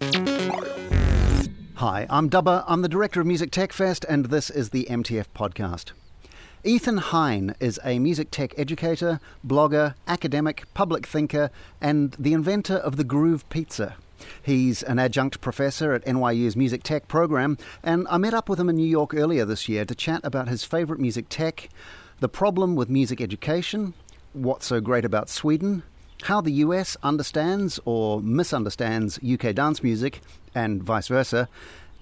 Hi, I'm Dubber. I'm the director of Music Tech Fest, and this is the MTF podcast. Ethan Hein is a music tech educator, blogger, academic, public thinker, and the inventor of the Groove Pizza. He's an adjunct professor at NYU's Music Tech program, and I met up with him in New York earlier this year to chat about his favorite music tech, the problem with music education, what's so great about Sweden, how the US understands or misunderstands UK dance music, and vice versa,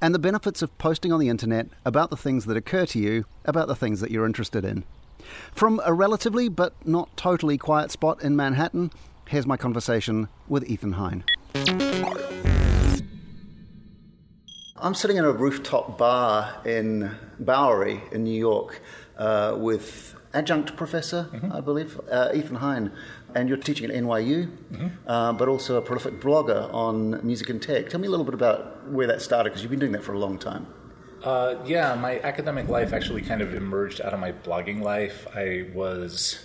and the benefits of posting on the internet about the things that occur to you, about the things that you're interested in. From a relatively but not totally quiet spot in Manhattan, here's my conversation with Ethan Hein. I'm sitting in a rooftop bar in Bowery in New York uh, with adjunct professor, mm-hmm. I believe, uh, Ethan Hein, and you're teaching at NYU, mm-hmm. uh, but also a prolific blogger on music and tech. Tell me a little bit about where that started, because you've been doing that for a long time. Uh, yeah, my academic life actually kind of emerged out of my blogging life. I was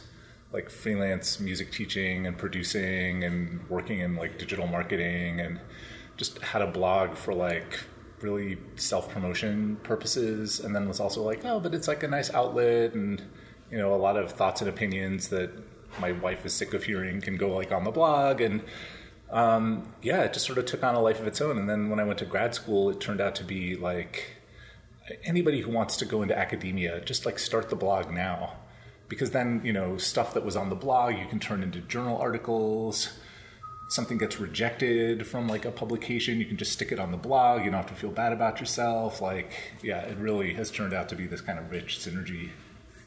like freelance music teaching and producing and working in like digital marketing and just had a blog for like really self promotion purposes and then was also like oh but it's like a nice outlet and you know a lot of thoughts and opinions that my wife is sick of hearing can go like on the blog and um, yeah it just sort of took on a life of its own. And then when i went to grad school it turned out to be like anybody who wants to go into academia just like start the blog now. Because then you know stuff that was on the blog you can turn into journal articles. Something gets rejected from like a publication you can just stick it on the blog. You don't have to feel bad about yourself. Like yeah it really has turned out to be this kind of rich synergy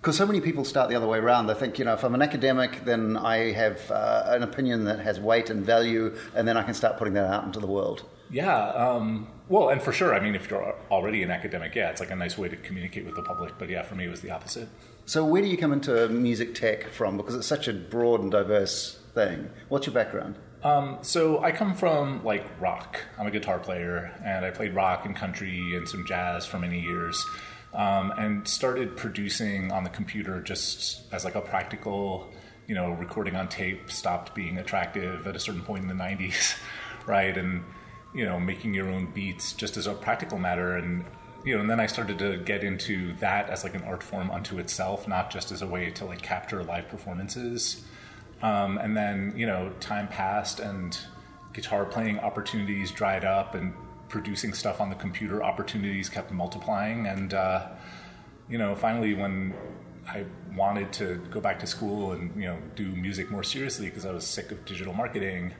because so many people start the other way around. They think, you know, if I'm an academic, then I have uh, an opinion that has weight and value, and then I can start putting that out into the world. Yeah. Um, well, and for sure, I mean, if you're already an academic, yeah, it's like a nice way to communicate with the public. But yeah, for me, it was the opposite. So, where do you come into music tech from? Because it's such a broad and diverse thing. What's your background? Um, so I come from like rock. I'm a guitar player, and I played rock and country and some jazz for many years um, and started producing on the computer just as like a practical, you know, recording on tape stopped being attractive at a certain point in the 90s, right? And, you know, making your own beats just as a practical matter. And, you know, and then I started to get into that as like an art form unto itself, not just as a way to like capture live performances. Um, and then, you know, time passed and guitar playing opportunities dried up and producing stuff on the computer, opportunities kept multiplying. And, uh, you know, finally, when I wanted to go back to school and, you know, do music more seriously because I was sick of digital marketing,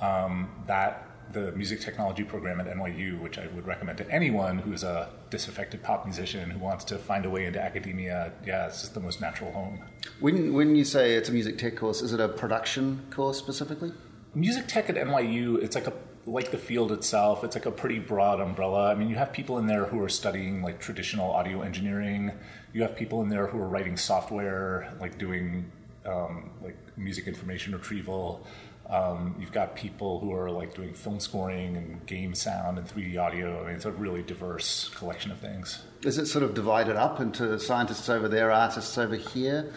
um, that the music technology program at NYU, which I would recommend to anyone who's a disaffected pop musician who wants to find a way into academia. Yeah, it's just the most natural home. When when you say it's a music tech course, is it a production course specifically? Music tech at NYU, it's like a like the field itself, it's like a pretty broad umbrella. I mean, you have people in there who are studying like traditional audio engineering. You have people in there who are writing software, like doing um, like music information retrieval. Um, you've got people who are like doing film scoring and game sound and 3D audio. I mean, it's a really diverse collection of things. Is it sort of divided up into scientists over there, artists over here?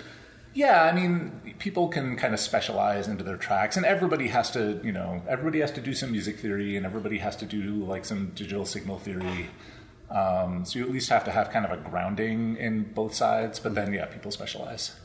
Yeah, I mean, people can kind of specialize into their tracks, and everybody has to, you know, everybody has to do some music theory, and everybody has to do like some digital signal theory. Um, so you at least have to have kind of a grounding in both sides. But then, yeah, people specialize.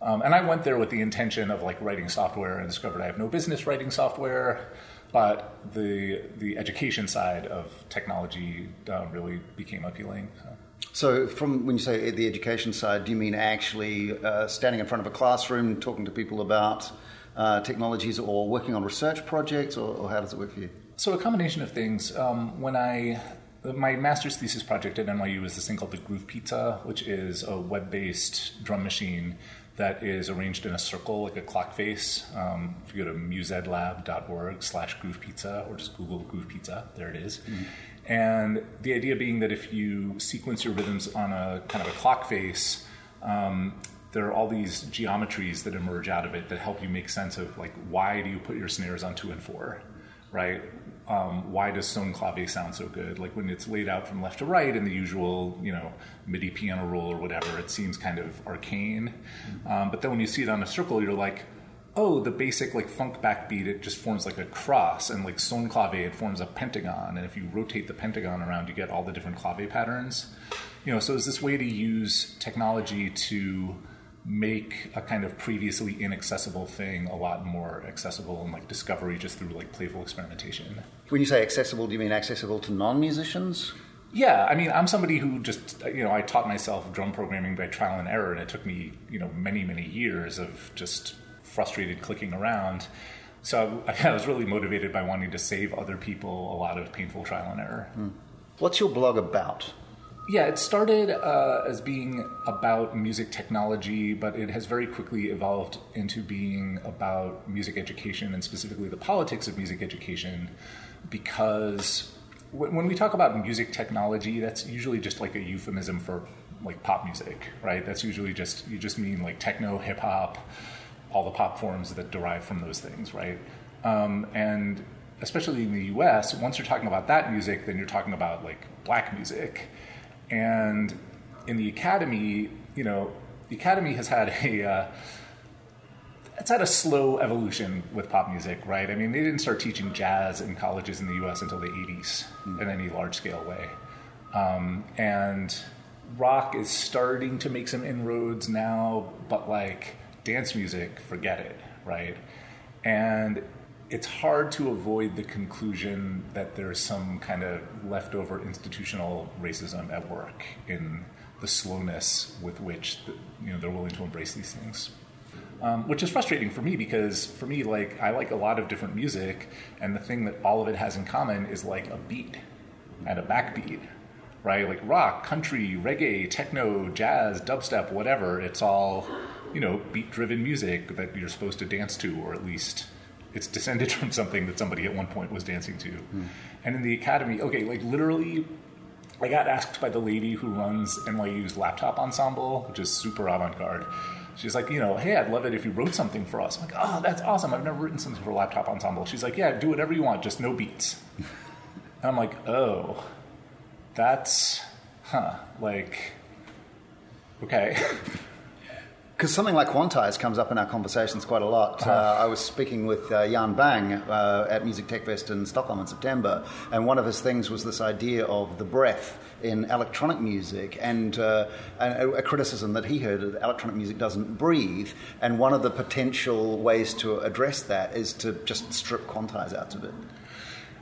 Um, and I went there with the intention of like writing software, and discovered I have no business writing software. But the the education side of technology uh, really became appealing. So. So, from when you say the education side, do you mean actually uh, standing in front of a classroom, talking to people about uh, technologies, or working on research projects, or, or, how does it work for you? So, a combination of things. Um, when I my master's thesis project at NYU is this thing called the Groove Pizza, which is a web-based drum machine that is arranged in a circle like a clock face. Um, if you go to musedlab.org slash groove pizza or just Google groove pizza, there it is. Mm-hmm. And the idea being that if you sequence your rhythms on a kind of a clock face, um, there are all these geometries that emerge out of it that help you make sense of like why do you put your snares on two and four, right? Um, why does son clave sound so good? Like when it's laid out from left to right in the usual, you know, MIDI piano roll or whatever, it seems kind of arcane. Um, but then when you see it on a circle, you're like, oh, the basic like funk backbeat, it just forms like a cross, and like son clave, it forms a pentagon, and if you rotate the pentagon around, you get all the different clave patterns. You know, so is this way to use technology to make a kind of previously inaccessible thing a lot more accessible and like discovery just through like playful experimentation. When you say accessible, do you mean accessible to non-musicians? Yeah, I mean, I'm somebody who just, you know, I taught myself drum programming by trial and error, and it took me, you know, many, many years of just frustrated clicking around. So I, was really motivated by wanting to save other people a lot of painful trial and error. Hmm. What's your blog about? Yeah, it started uh, as being about music technology, but it has very quickly evolved into being about music education and specifically the politics of music education because when we talk about music technology, that's usually just like a euphemism for like pop music, right? That's usually just you just mean like techno, hip hop, all the pop forms that derive from those things, right? Um, and especially in the U.S., once you're talking about that music, then you're talking about like black music, and in the academy, you know, the academy has had a uh, it's had a slow evolution with pop music, right? I mean, they didn't start teaching jazz in colleges in the U.S. until the '80s mm. in any large scale way, um, and rock is starting to make some inroads now, but like dance music, forget it, right? And it's hard to avoid the conclusion that there's some kind of leftover institutional racism at work in the slowness with which the, you know they're willing to embrace these things um, which is frustrating for me because for me, like I like a lot of different music, and the thing that all of it has in common is like a beat and a backbeat, right? Like rock, country, reggae, techno, jazz, dubstep, whatever. It's all you know, beat-driven music that you're supposed to dance to, or at least it's descended from something that somebody at one point was dancing to. Mm. And in the academy, okay, like literally I got asked by the lady who runs NYU's laptop ensemble, which is super avant garde she's like, you know, hey, I'd love it if you wrote something for us. I'm like, oh, that's awesome. I've never written something for Laptop Ensemble. She's like, yeah, do whatever you want, just no beats. and I'm like, oh, that's, huh, like, okay. Because something like quantize comes up in our conversations quite a lot. Uh-huh. Uh, I was speaking with uh, Jan Bang uh, at Music Tech Fest in Stockholm in September, and one of his things was this idea of the breath in electronic music and, uh, and a, criticism that he heard that electronic music doesn't breathe. And one of the potential ways to address that is to just strip quantize out of it.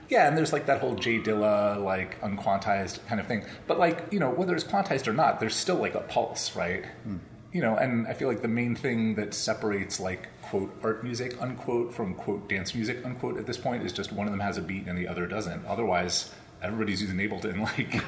Yeah, and there's like that whole J Dilla like unquantized kind of thing. But like you know whether it's quantized or not, there's still like a pulse, right? Hmm you know, and I feel like the main thing that separates like quote art music unquote from quote dance music unquote at this point is just one of them has a beat and the other doesn't. Otherwise, everybody's using Ableton. Like,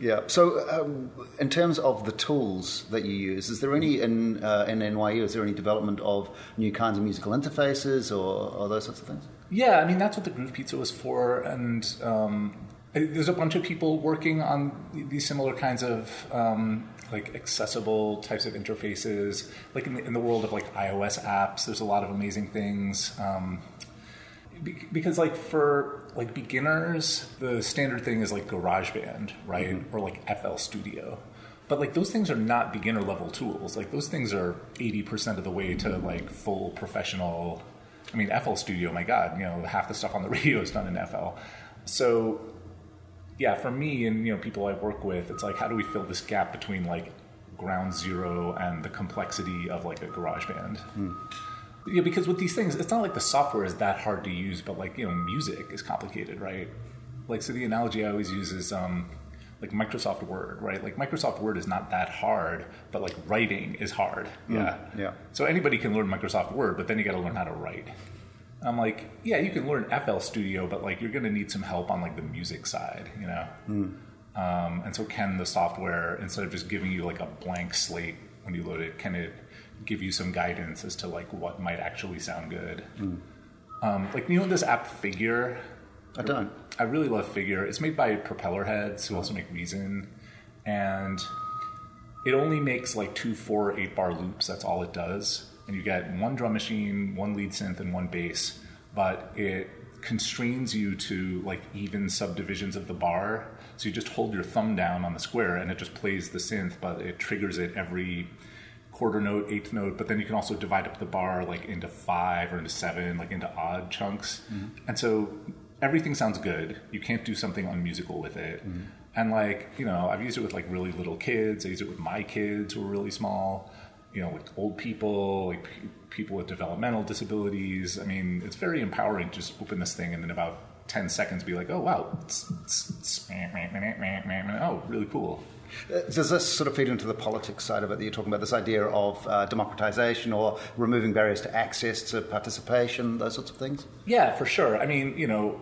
yeah. So, um, in terms of the tools that you use, is there any in uh, in NYU? Is there any development of new kinds of musical interfaces or, or those sorts of things? Yeah, I mean that's what the Groove Pizza was for, and um, there's a bunch of people working on these similar kinds of um, like accessible types of interfaces. Like in the, in the, world of like iOS apps, there's a lot of amazing things. Um, because like for like beginners, the standard thing is like GarageBand, right, mm-hmm. or like FL Studio. But like those things are not beginner level tools. Like those things are eighty percent of the way to like full professional. I mean, FL Studio, my God, you know, half the stuff on the radio is done in FL. So yeah, for me and you know people I work with, it's like how do we fill this gap between like ground zero and the complexity of like a garage band? Hmm. Yeah, because with these things, it's not like the software is that hard to use, but like you know, music is complicated, right? Like so, the analogy I always use is um, like Microsoft Word, right? Like Microsoft Word is not that hard, but like writing is hard. Hmm. Yeah, yeah. So anybody can learn Microsoft Word, but then you got to learn how to write. I'm like, yeah, you can learn FL Studio, but like you're going to need some help on like the music side, you know. Mm. Um, and so, can the software instead of just giving you like a blank slate when you load it, can it give you some guidance as to like what might actually sound good? Mm. Um, like you know this app Figure. I don't. I really love Figure. It's made by Propellerheads, who also make Reason, and it only makes like two, four, eight bar loops. That's all it does and you get one drum machine, one lead synth, and one bass, but it constrains you to like even subdivisions of the bar. So you just hold your thumb down on the square and it just plays the synth, but it triggers it every quarter note, eighth note, but then you can also divide up the bar like into five or into seven, like into odd chunks. Mm-hmm. And so everything sounds good. You can't do something unmusical with it. Mm-hmm. And like, you know, I've used it with like really little kids. I use it with my kids who are really small, you know, like old people, like people with developmental disabilities. I mean, it's very empowering to just open this thing and in about 10 seconds be like, oh, wow, oh, really cool. Uh, Does this sort of feed into the politics side of it that you're talking about? This idea of uh, democratization or removing barriers to access to participation, those sorts of things? Yeah, for sure. I mean, you know,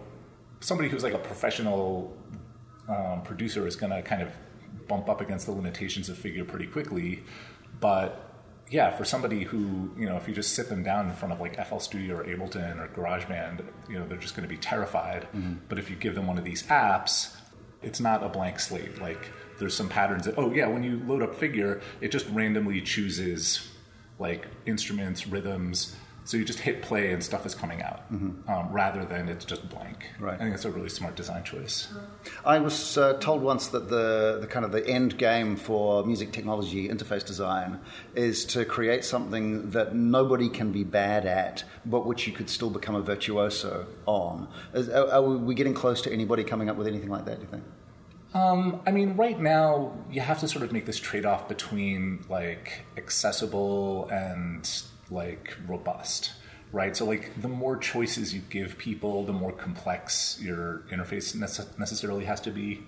somebody who's like a professional um, producer is going to kind of bump up against the limitations of figure pretty quickly. But yeah, for somebody who, you know, if you just sit them down in front of like FL Studio or Ableton or GarageBand, you know, they're just going to be terrified. Mm-hmm. But if you give them one of these apps, it's not a blank slate. Like there's some patterns that, oh yeah, when you load up figure, it just randomly chooses like instruments, rhythms. So you just hit play and stuff is coming out, um, rather than it's just blank. Right. I think that's a really smart design choice. I was uh, told once that the, the kind of the end game for music technology interface design is to create something that nobody can be bad at, but which you could still become a virtuoso on. Is, are, are we getting close to anybody coming up with anything like that? Do you think? Um, I mean, right now you have to sort of make this trade-off between like accessible and like robust, right? So like the more choices you give people, the more complex your interface nece- necessarily has to be.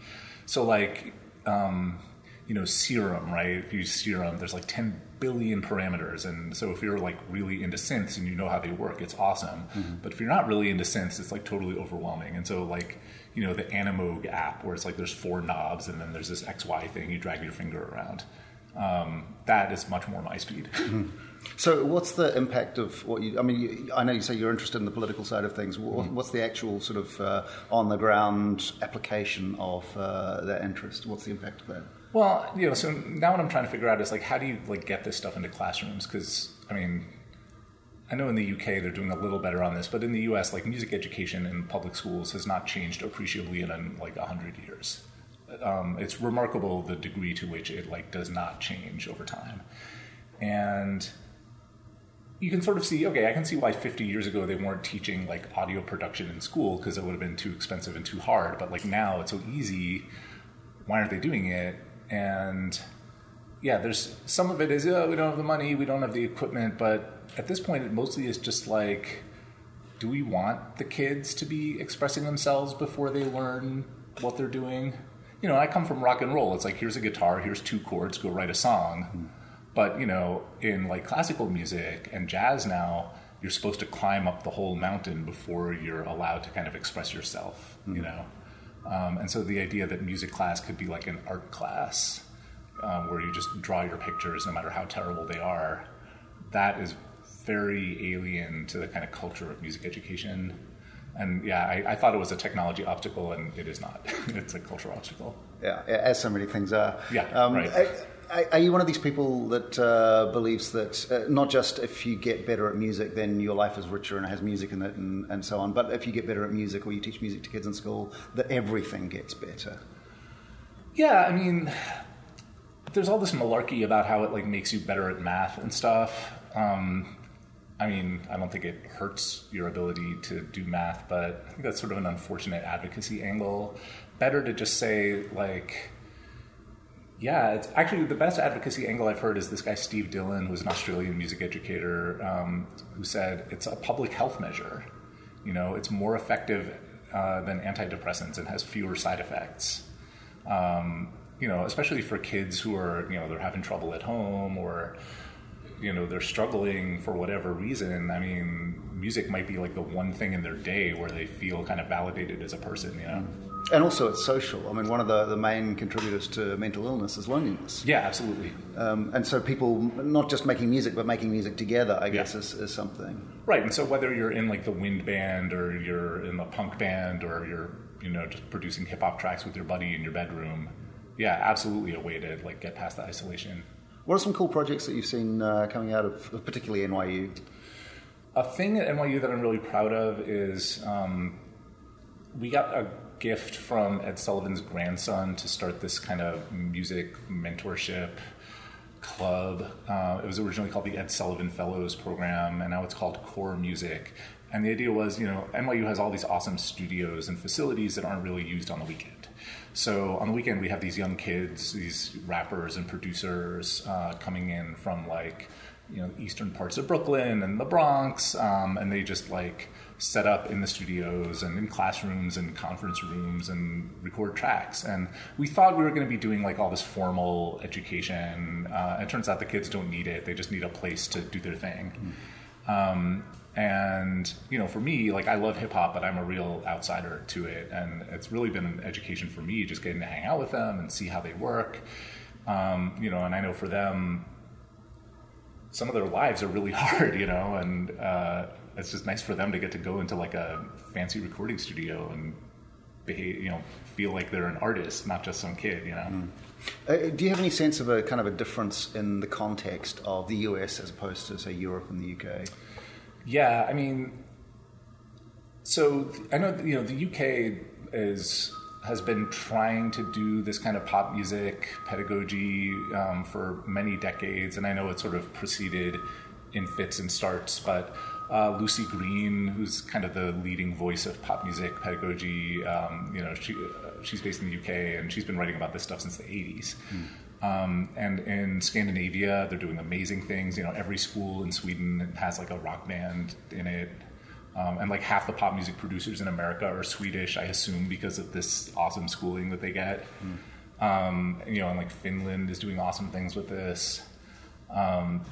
So like, um, you know, Serum, right? If you use Serum, there's like 10 billion parameters, and so if you're like really into synths and you know how they work, it's awesome. But if you're not really into synths, it's like totally overwhelming. And so like, you know, the Animoog app where it's like there's four knobs and then there's this XY thing you drag your finger around. Um, that is much more my speed. So, what's the impact of what you? I mean, you, I know you say you're interested in the political side of things. What, What's the actual sort of uh, on the ground application of uh, that interest? What's the impact of that? Well, you know, so now what I'm trying to figure out is like, how do you like get this stuff into classrooms? Because I mean, I know in the UK they're doing a little better on this, but in the US, like music education in public schools has not changed appreciably in like a hundred years. Um, it's remarkable the degree to which it like does not change over time, and you can sort of see, okay, I can see why 50 years ago they weren't teaching like audio production in school because it would have been too expensive and too hard. But like now it's so easy. Why aren't they doing it? And yeah, there's some of it is, oh, we don't have the money, we don't have the equipment. But at this point, it mostly is just like, do we want the kids to be expressing themselves before they learn what they're doing? You know, I come from rock and roll. It's like, here's a guitar, here's two chords, go write a song. Hmm. But you know, in like classical music and jazz now, you're supposed to climb up the whole mountain before you're allowed to kind of express yourself. You know, um, and so the idea that music class could be like an art class, um, where you just draw your pictures no matter how terrible they are, that is very alien to the kind of culture of music education. And yeah, I, I thought it was a technology obstacle, and it is not. it's a cultural obstacle. Yeah, as so many things are. Yeah, Um, right. are- Are you one of these people that uh, believes that uh, not just if you get better at music, then your life is richer and has music in it and, and so on, but if you get better at music or you teach music to kids in school, that everything gets better? Yeah, I mean, there's all this malarkey about how it like makes you better at math and stuff. Um, I mean, I don't think it hurts your ability to do math, but I think that's sort of an unfortunate advocacy angle. Better to just say like, yeah, it's actually the best advocacy angle I've heard is this guy Steve Dillon, who's an Australian music educator, um, who said it's a public health measure. You know, it's more effective uh, than antidepressants and has fewer side effects um, you know, especially for kids who are, you know, they're having trouble at home or, you know, they're struggling for whatever reason. I mean, music might be like the one thing in their day where they feel kind of validated as a person, you know? And also, it's social. I mean, one of the, the main contributors to mental illness is loneliness. Yeah, absolutely. Um, and so, people not just making music, but making music together, I guess, Yeah. is, is something. Right. And so whether you're in like the wind band or you're in the punk band or you're, you know, just producing hip hop tracks with your buddy in your bedroom, yeah, absolutely a way to like get past the isolation. What are some cool projects that you've seen uh, coming out of, particularly NYU? A thing at NYU that I'm really proud of is um, we got a gift from Ed Sullivan's grandson to start this kind of music mentorship club. Uh, it was originally called the Ed Sullivan Fellows Program, and now it's called Core Music. And the idea was, you know, NYU has all these awesome studios and facilities that aren't really used on the weekend. So on the weekend, we have these young kids, these rappers and producers uh, coming in from like, you know, eastern parts of Brooklyn and the Bronx, um, and they just like set up in the studios and in classrooms and conference rooms and record tracks. And we thought we were going to be doing like all this formal education. Uh, it turns out the kids don't need it; they just need a place to do their thing. Mm. Um, and you know, for me, like I love hip hop, but I'm a real outsider to it, and it's really been an education for me, just getting to hang out with them and see how they work. Um, you know, and I know for them, some of their lives are really hard, you know, and uh, it's just nice for them to get to go into like a fancy recording studio and behave, you know, feel like they're an artist, not just some kid, you know. Mm. Uh, do you have any sense of a kind of a difference in the context of the US as opposed to say Europe and the UK? Yeah, I mean, so I know you know the UK is has been trying to do this kind of pop music pedagogy um, for many decades, and I know it sort of proceeded in fits and starts, but. Uh, Lucy Green, who's kind of the leading voice of pop music pedagogy, um, you know, she uh, she's based in the UK and she's been writing about this stuff since the 80s. Mm. Um, and in Scandinavia, they're doing amazing things. You know, every school in Sweden has like a rock band in it. Um, and like half the pop music producers in America are Swedish, I assume, because of this awesome schooling that they get. Mm. Um, and, you know, and like Finland is doing awesome things with this. Um,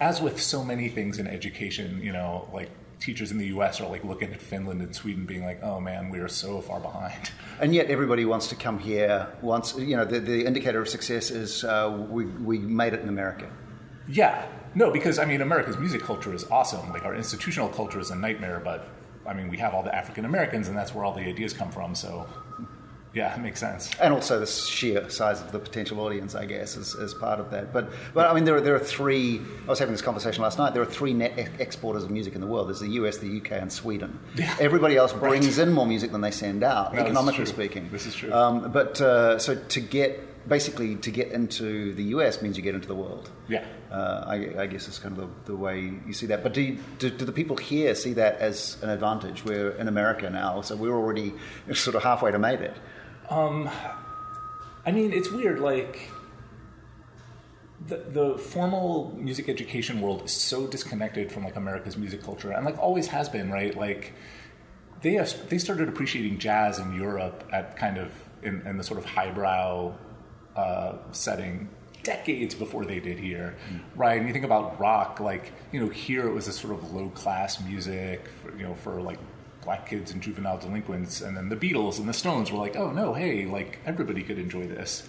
as with so many things in education, you know, like teachers in the U.S. are like looking at Finland and Sweden, being like, "Oh man, we are so far behind." And yet, everybody wants to come here. Wants you know, the, the indicator of success is uh, we we made it in America. Yeah, no, because I mean, America's music culture is awesome. Like our institutional culture is a nightmare, but I mean, we have all the African Americans, and that's where all the ideas come from. So yeah, it makes sense. And also the sheer size of the potential audience, I guess, is, is part of that. But, but I mean, there are, there are three, I was having this conversation last night, there are three net exporters of music in the world. There's the US, the UK, and Sweden. Yeah. Everybody else brings right. in more music than they send out, no, economically speaking. This is true. Um, but uh, so to get, basically, to get into the US means you get into the world. Yeah. Uh, I, I, guess it's kind of the, the, way you see that. But do, you, do, do, the people here see that as an advantage? We're in America now, so we're already sort of halfway to made it. Um, I mean, it's weird. Like the the formal music education world is so disconnected from like America's music culture, and like always has been, right? Like they have, they started appreciating jazz in Europe at kind of in, in the sort of highbrow uh, setting decades before they did here, mm. right? And you think about rock, like you know, here it was a sort of low class music, for, you know, for like black kids and juvenile delinquents, and then the Beatles and the Stones were like, oh no, hey, like everybody could enjoy this.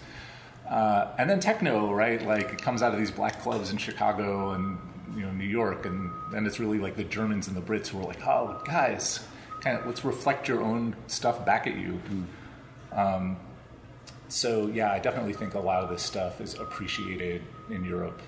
Uh, and then techno, right? Like it comes out of these black clubs in Chicago and you know New York, and then it's really like the Germans and the Brits who are like, oh guys, kind of let's reflect your own stuff back at you. Um, so yeah, I definitely think a lot of this stuff is appreciated in Europe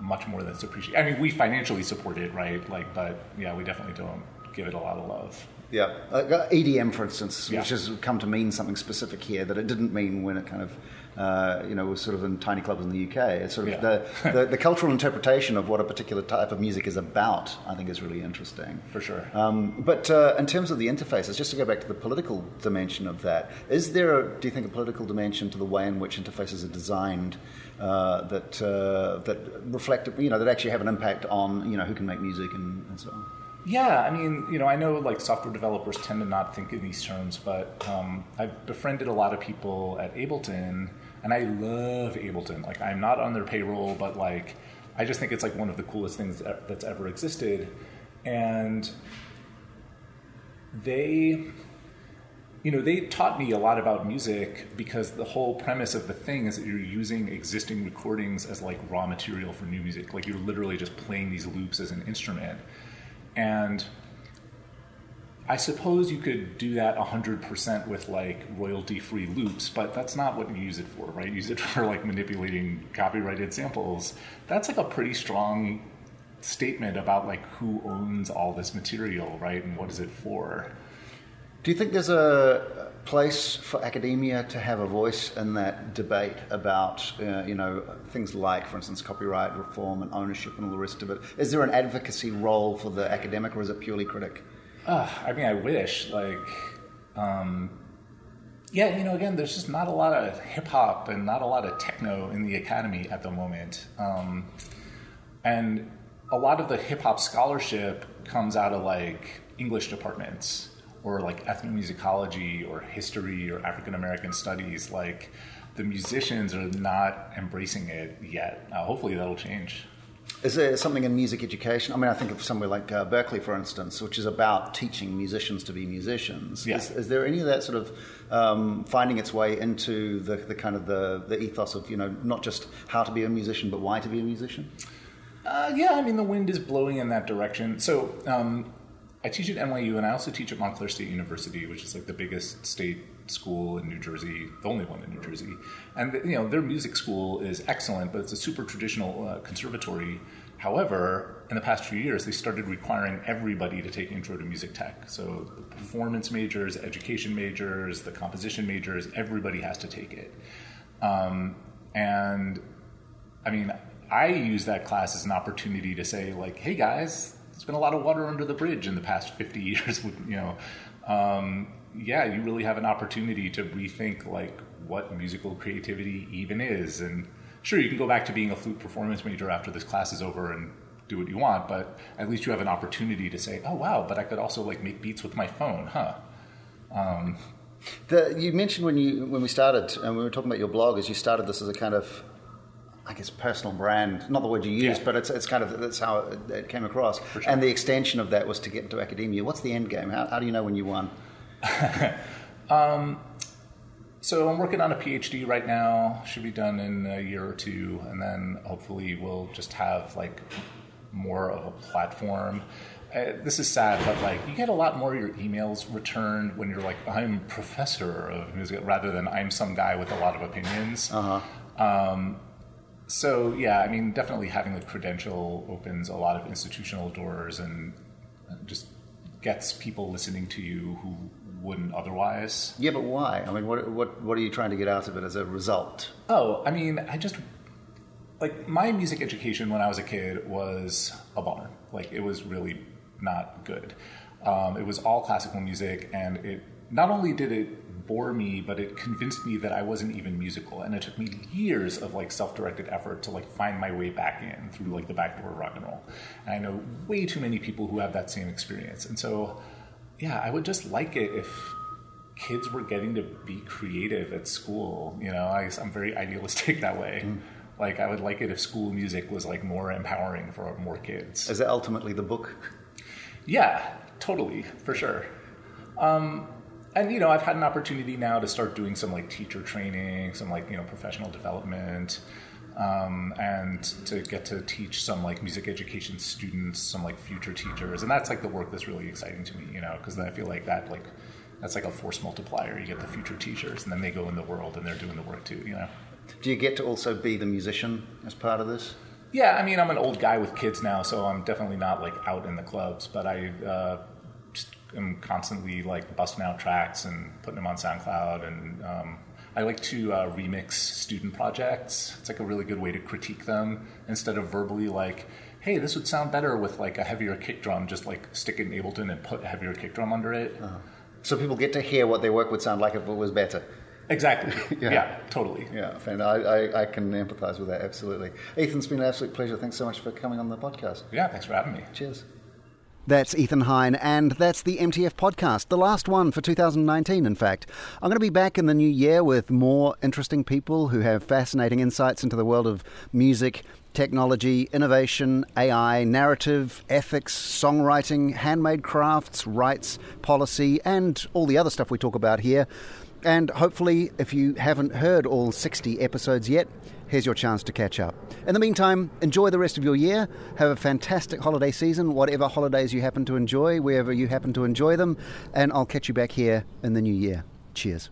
much more than it's appreciated. I mean, we financially support it, right? Like, but yeah, we definitely don't give it a lot of love. Yeah, uh, EDM, for instance, yeah. which has come to mean something specific here that it didn't mean when it kind of, uh, you know, was sort of in tiny clubs in the UK. It's sort of yeah. the, the, the, cultural interpretation of what a particular type of music is about, I think, is really interesting. For sure. Um, but uh, in terms of the interfaces, just to go back to the political dimension of that, is there, a, do you think, a political dimension to the way in which interfaces are designed? Uh, that uh, that reflect, you know, that actually have an impact on, you know, who can make music and, and so on. Yeah, I mean, you know, I know like software developers tend to not think in these terms, but um, I've befriended a lot of people at Ableton, and I love Ableton. Like, I'm not on their payroll, but like, I just think it's like one of the coolest things that's ever existed, and they. You know, they taught me a lot about music because the whole premise of the thing is that you're using existing recordings as like raw material for new music. Like you're literally just playing these loops as an instrument. And I suppose you could do that 100% with like royalty free loops, but that's not what you use it for, right? Use it for like manipulating copyrighted samples. That's like a pretty strong statement about like who owns all this material, right? And what is it for? Do you think there's a place for academia to have a voice in that debate about, uh, you know, things like, for instance, copyright reform and ownership and all the rest of it? Is there an advocacy role for the academic, or is it purely critic? Uh, I mean, I wish like. Um, yeah, you know, again, there's just not a lot of hip hop and not a lot of techno in the academy at the moment. Um, and a lot of the hip hop scholarship comes out of like English departments or like ethnomusicology or history or African American studies. Like the musicians are not embracing it yet. Uh, hopefully that'll change. Is there something in music education? I mean, I think of somewhere like uh, Berklee, for instance, which is about teaching musicians to be musicians. Yeah. Is, is there any of that sort of um, finding its way into the, the kind of the, the ethos of, you know, not just how to be a musician, but why to be a musician? Uh, yeah, I mean, the wind is blowing in that direction. So um, I teach at NYU, and I also teach at Montclair State University, which is like the biggest state school in New Jersey, the only one in New Jersey. And you know, their music school is excellent, but it's a super traditional uh, conservatory. However, in the past few years, they started requiring everybody to take Intro to Music Tech. So the performance majors, education majors, the composition majors, everybody has to take it. Um, and I mean, I use that class as an opportunity to say, like, hey guys, there's been a lot of water under the bridge in the past 50 years. with you know, um, yeah, you really have an opportunity to rethink like what musical creativity even is. And sure, you can go back to being a flute performance major after this class is over and do what you want, but at least you have an opportunity to say, oh wow, but I could also like make beats with my phone, huh? Um, the, you mentioned when you when we started and we were talking about your blog, is you started this as a kind of I guess personal brand, not the word you used, Yeah. but it's, it's kind of that's how it, it came across. sure. And the extension of that was to get into academia. What's the end game? How, how do you know when you won? So I'm working on a PhD right now. Should be done in a year or two, and then hopefully we'll just have like more of a platform. Uh, this is sad, but like you get a lot more of your emails returned when you're like I'm professor of music rather than I'm some guy with a lot of opinions. Um, so yeah, I mean, definitely having the credential opens a lot of institutional doors and just gets people listening to you who wouldn't otherwise. Yeah, but why? I mean, what, what, what are you trying to get out of it as a result? Oh, I mean, I just like my music education when I was a kid was a bummer. Like it was really not good. Um, it was all classical music, and it not only did it bore me, but it convinced me that I wasn't even musical. And it took me years of like self-directed effort to like find my way back in through like the back door of rock and roll. And I know way too many people who have that same experience. And so, yeah, I would just like it if kids were getting to be creative at school. You know, I, I'm very idealistic that way. Like, I would like it if school music was like more empowering for more kids. Is it ultimately the book? Yeah, totally, for sure. Um, and you know, I've had an opportunity now to start doing some like teacher training, some like you know professional development, um, and to get to teach some like music education students, some like future teachers, and that's like the work that's really exciting to me. You know, because I feel like that like that's like a force multiplier. You get the future teachers, and then they go in the world and they're doing the work too. You know. Do you get to also be the musician as part of this? Yeah, I mean, I'm an old guy with kids now, so I'm definitely not like out in the clubs, but I uh, am constantly like busting out tracks and putting them on SoundCloud, and um, I like to uh, remix student projects. It's like a really good way to critique them instead of verbally like, "Hey, this would sound better with like a heavier kick drum." Just like stick it in Ableton and put a heavier kick drum under it. So people get to hear what their work would sound like if it was better. Exactly. Yeah. yeah. totally. Yeah, fan. I, I, I can empathise with that absolutely. Ethan, it's been an absolute pleasure. Thanks so much for coming on the podcast. Yeah, thanks for having me. Cheers. That's Ethan Hein, and that's the MTF podcast, the last one for 2019, in fact. I'm going to be back in the new year with more interesting people who have fascinating insights into the world of music, technology, innovation, AI, narrative, ethics, songwriting, handmade crafts, rights, policy, and all the other stuff we talk about here. And hopefully, if you haven't heard all 60 episodes yet, here's your chance to catch up. In the meantime, enjoy the rest of your year. Have a fantastic holiday season, whatever holidays you happen to enjoy, wherever you happen to enjoy them. And I'll catch you back here in the new year. Cheers.